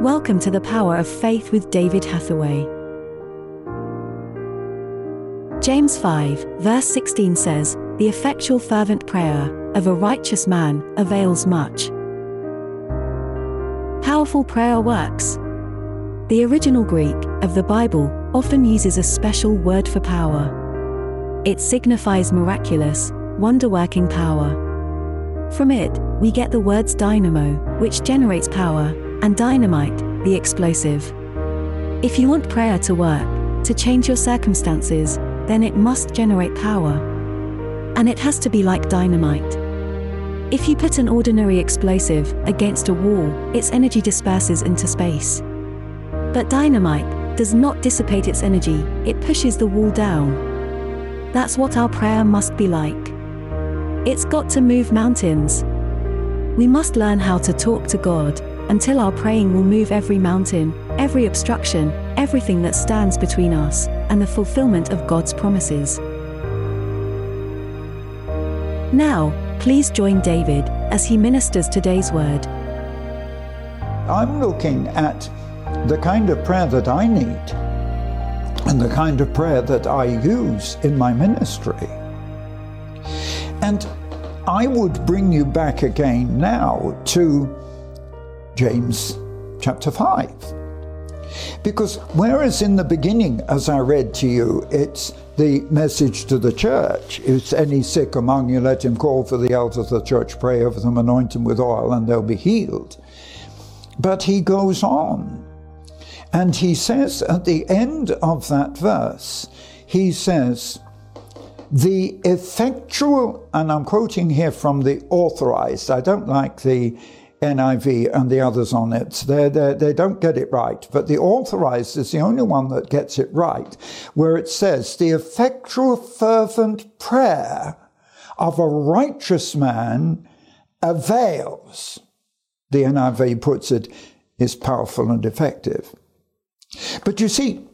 Welcome to the Power of Faith with David Hathaway. James 5, verse 16 says, The effectual fervent prayer of a righteous man avails much. Powerful prayer works. The original Greek of the Bible often uses a special word for power. It signifies miraculous, wonder working power. From it, we get the words dynamo, which generates power, and dynamite, the explosive. If you want prayer to work, to change your circumstances, then it must generate power. And it has to be like dynamite. If you put an ordinary explosive against a wall, its energy disperses into space. But dynamite does not dissipate its energy, it pushes the wall down. That's what our prayer must be like. It's got to move mountains. We must learn how to talk to God until our praying will move every mountain, every obstruction, everything that stands between us and the fulfillment of God's promises. Now, please join David as he ministers today's word. I'm looking at the kind of prayer that I need and the kind of prayer that I use in my ministry. And I would bring you back again now to James chapter 5. Because whereas in the beginning, as I read to you, it's the message to the church. If any sick among you, let him call for the elders of the church, pray over them, anoint them with oil, and they'll be healed. But he goes on, and he says at the end of that verse, he says, the effectual, and I'm quoting here from the authorized, I don't like the NIV and the others on it. They're, they're, they do not get it right, but the authorized is the only one that gets it right, where it says, the effectual fervent prayer of a righteous man avails. The NIV puts it, is powerful and effective. But you see,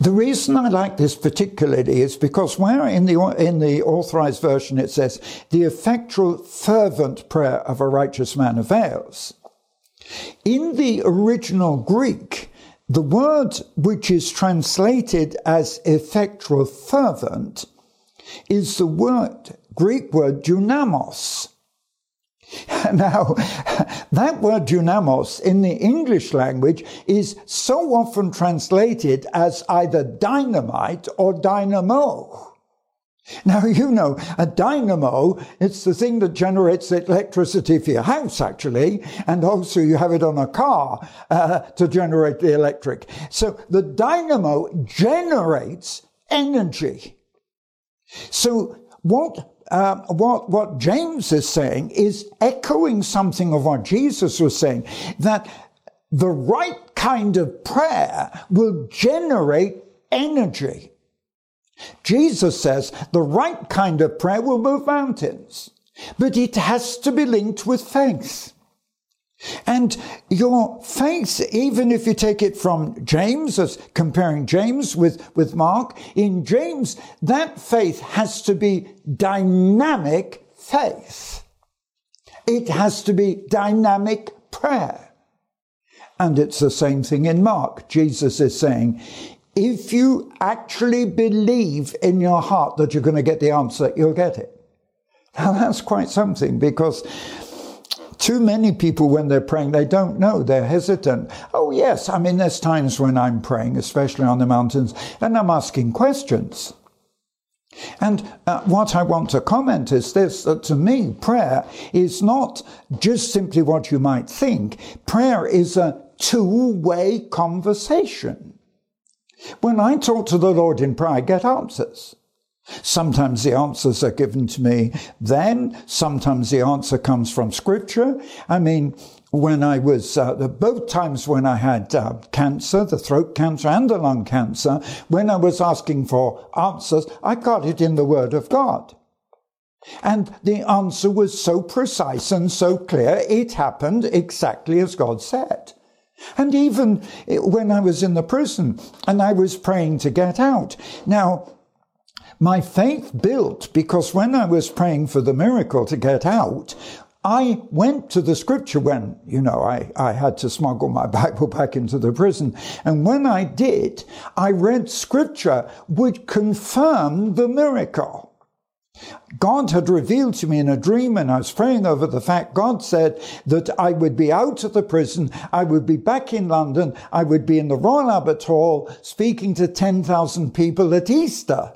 the reason I like this particularly is because where in the, in the authorized version it says, the effectual fervent prayer of a righteous man avails. In the original Greek, the word which is translated as effectual fervent is the word, Greek word dunamos. Now, that word dunamos in the English language is so often translated as either dynamite or dynamo. Now, you know, a dynamo, it's the thing that generates electricity for your house, actually, and also you have it on a car uh, to generate the electric. So the dynamo generates energy. So what uh, what, what James is saying is echoing something of what Jesus was saying, that the right kind of prayer will generate energy. Jesus says the right kind of prayer will move mountains, but it has to be linked with faith. And your faith, even if you take it from James, as comparing James with, with Mark, in James, that faith has to be dynamic faith. It has to be dynamic prayer. And it's the same thing in Mark. Jesus is saying, if you actually believe in your heart that you're going to get the answer, you'll get it. Now that's quite something because too many people, when they're praying, they don't know. They're hesitant. Oh, yes. I mean, there's times when I'm praying, especially on the mountains, and I'm asking questions. And uh, what I want to comment is this that to me, prayer is not just simply what you might think. Prayer is a two way conversation. When I talk to the Lord in prayer, I get answers. Sometimes the answers are given to me then, sometimes the answer comes from scripture. I mean, when I was, uh, both times when I had uh, cancer, the throat cancer and the lung cancer, when I was asking for answers, I got it in the Word of God. And the answer was so precise and so clear, it happened exactly as God said. And even when I was in the prison and I was praying to get out. Now, my faith built because when I was praying for the miracle to get out, I went to the scripture when, you know, I, I had to smuggle my Bible back into the prison. And when I did, I read scripture which confirmed the miracle. God had revealed to me in a dream, and I was praying over the fact God said that I would be out of the prison, I would be back in London, I would be in the Royal Albert Hall speaking to 10,000 people at Easter.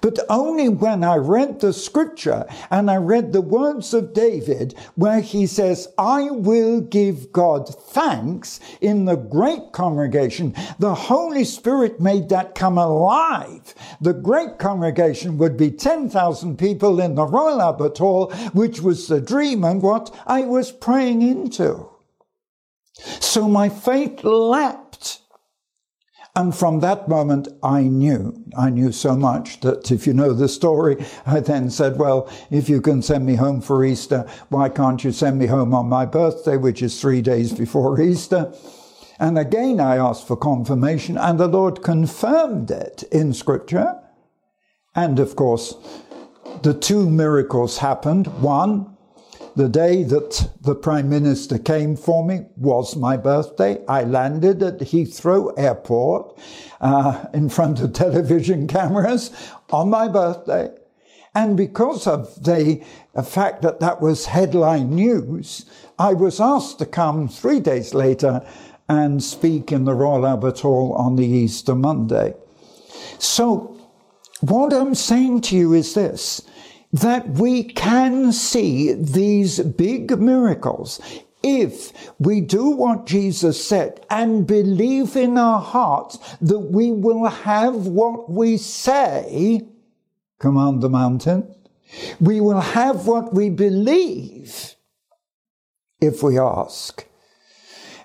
But only when I read the scripture and I read the words of David, where he says, I will give God thanks in the great congregation, the Holy Spirit made that come alive. The great congregation would be 10,000 people in the Royal Albert Hall, which was the dream and what I was praying into. So my faith leapt and from that moment, I knew, I knew so much that if you know the story, I then said, well, if you can send me home for Easter, why can't you send me home on my birthday, which is three days before Easter? And again, I asked for confirmation, and the Lord confirmed it in Scripture. And of course, the two miracles happened. One, the day that the Prime Minister came for me was my birthday. I landed at Heathrow Airport uh, in front of television cameras on my birthday. And because of the fact that that was headline news, I was asked to come three days later and speak in the Royal Albert Hall on the Easter Monday. So, what I'm saying to you is this that we can see these big miracles if we do what Jesus said and believe in our hearts that we will have what we say, command the mountain, we will have what we believe if we ask.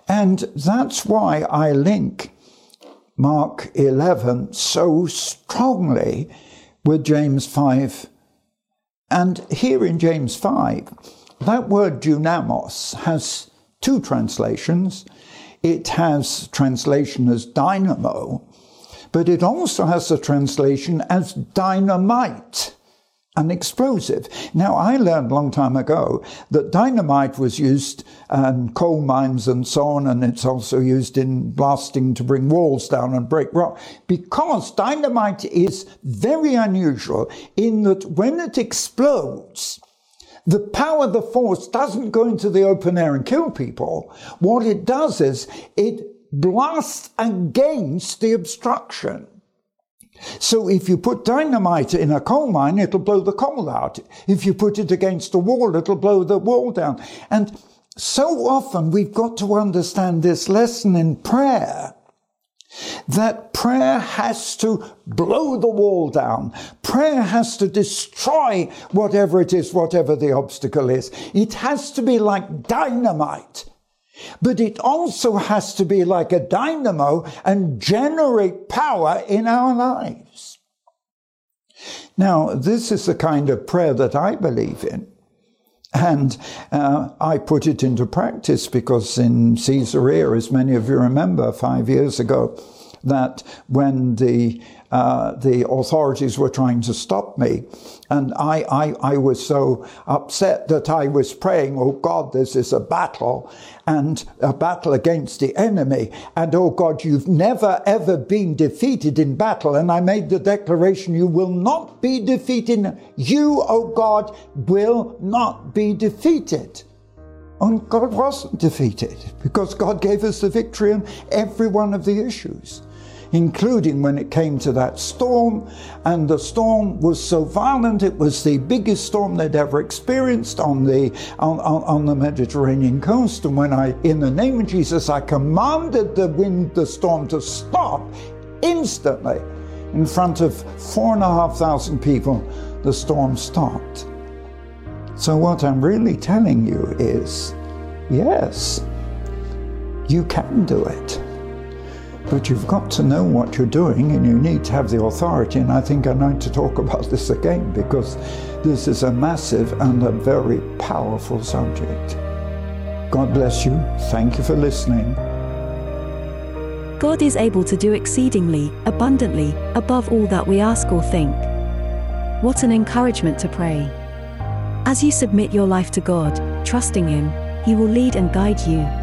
And that's why I link Mark 11 so strongly with James 5 and here in James 5, that word dunamos has two translations. It has translation as dynamo, but it also has a translation as dynamite an explosive. Now, I learned a long time ago that dynamite was used in coal mines and so on, and it's also used in blasting to bring walls down and break rock, because dynamite is very unusual in that when it explodes, the power, the force doesn't go into the open air and kill people. What it does is it blasts against the obstruction. So if you put dynamite in a coal mine, it'll blow the coal out. If you put it against a wall, it'll blow the wall down. And so often we've got to understand this lesson in prayer that prayer has to blow the wall down. Prayer has to destroy whatever it is, whatever the obstacle is. It has to be like dynamite. But it also has to be like a dynamo and generate power in our lives. Now, this is the kind of prayer that I believe in. And uh, I put it into practice because in Caesarea, as many of you remember, five years ago, that when the uh, the authorities were trying to stop me. And I, I, I was so upset that I was praying, oh God, this is a battle and a battle against the enemy. And oh God, you've never ever been defeated in battle. And I made the declaration, you will not be defeated. You, oh God, will not be defeated. And God wasn't defeated because God gave us the victory on every one of the issues including when it came to that storm. And the storm was so violent, it was the biggest storm they'd ever experienced on the, on, on, on the Mediterranean coast. And when I, in the name of Jesus, I commanded the wind, the storm to stop instantly in front of four and a half thousand people, the storm stopped. So, what I'm really telling you is yes, you can do it. But you've got to know what you're doing and you need to have the authority. And I think I need to talk about this again because this is a massive and a very powerful subject. God bless you. Thank you for listening. God is able to do exceedingly, abundantly, above all that we ask or think. What an encouragement to pray. As you submit your life to God, trusting Him, He will lead and guide you.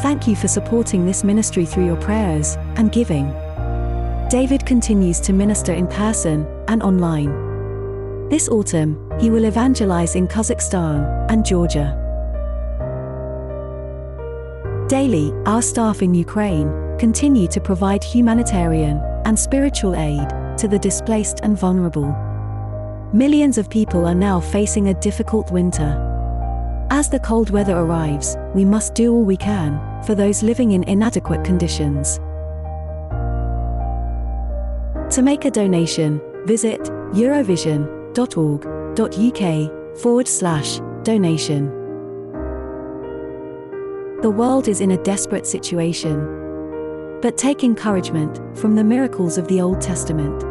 Thank you for supporting this ministry through your prayers and giving. David continues to minister in person and online. This autumn, he will evangelize in Kazakhstan and Georgia. Daily, our staff in Ukraine continue to provide humanitarian and spiritual aid to the displaced and vulnerable. Millions of people are now facing a difficult winter. As the cold weather arrives, we must do all we can for those living in inadequate conditions. To make a donation, visit eurovision.org.uk forward slash donation. The world is in a desperate situation. But take encouragement from the miracles of the Old Testament.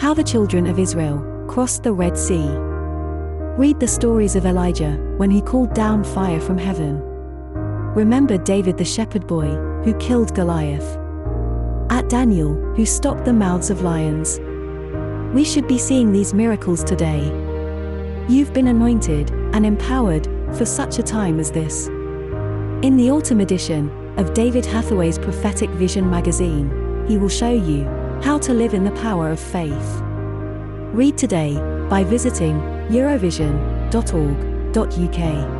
How the children of Israel crossed the Red Sea. Read the stories of Elijah when he called down fire from heaven. Remember David the shepherd boy who killed Goliath. At Daniel who stopped the mouths of lions. We should be seeing these miracles today. You've been anointed and empowered for such a time as this. In the autumn edition of David Hathaway's Prophetic Vision magazine, he will show you how to live in the power of faith. Read today by visiting eurovision.org.uk.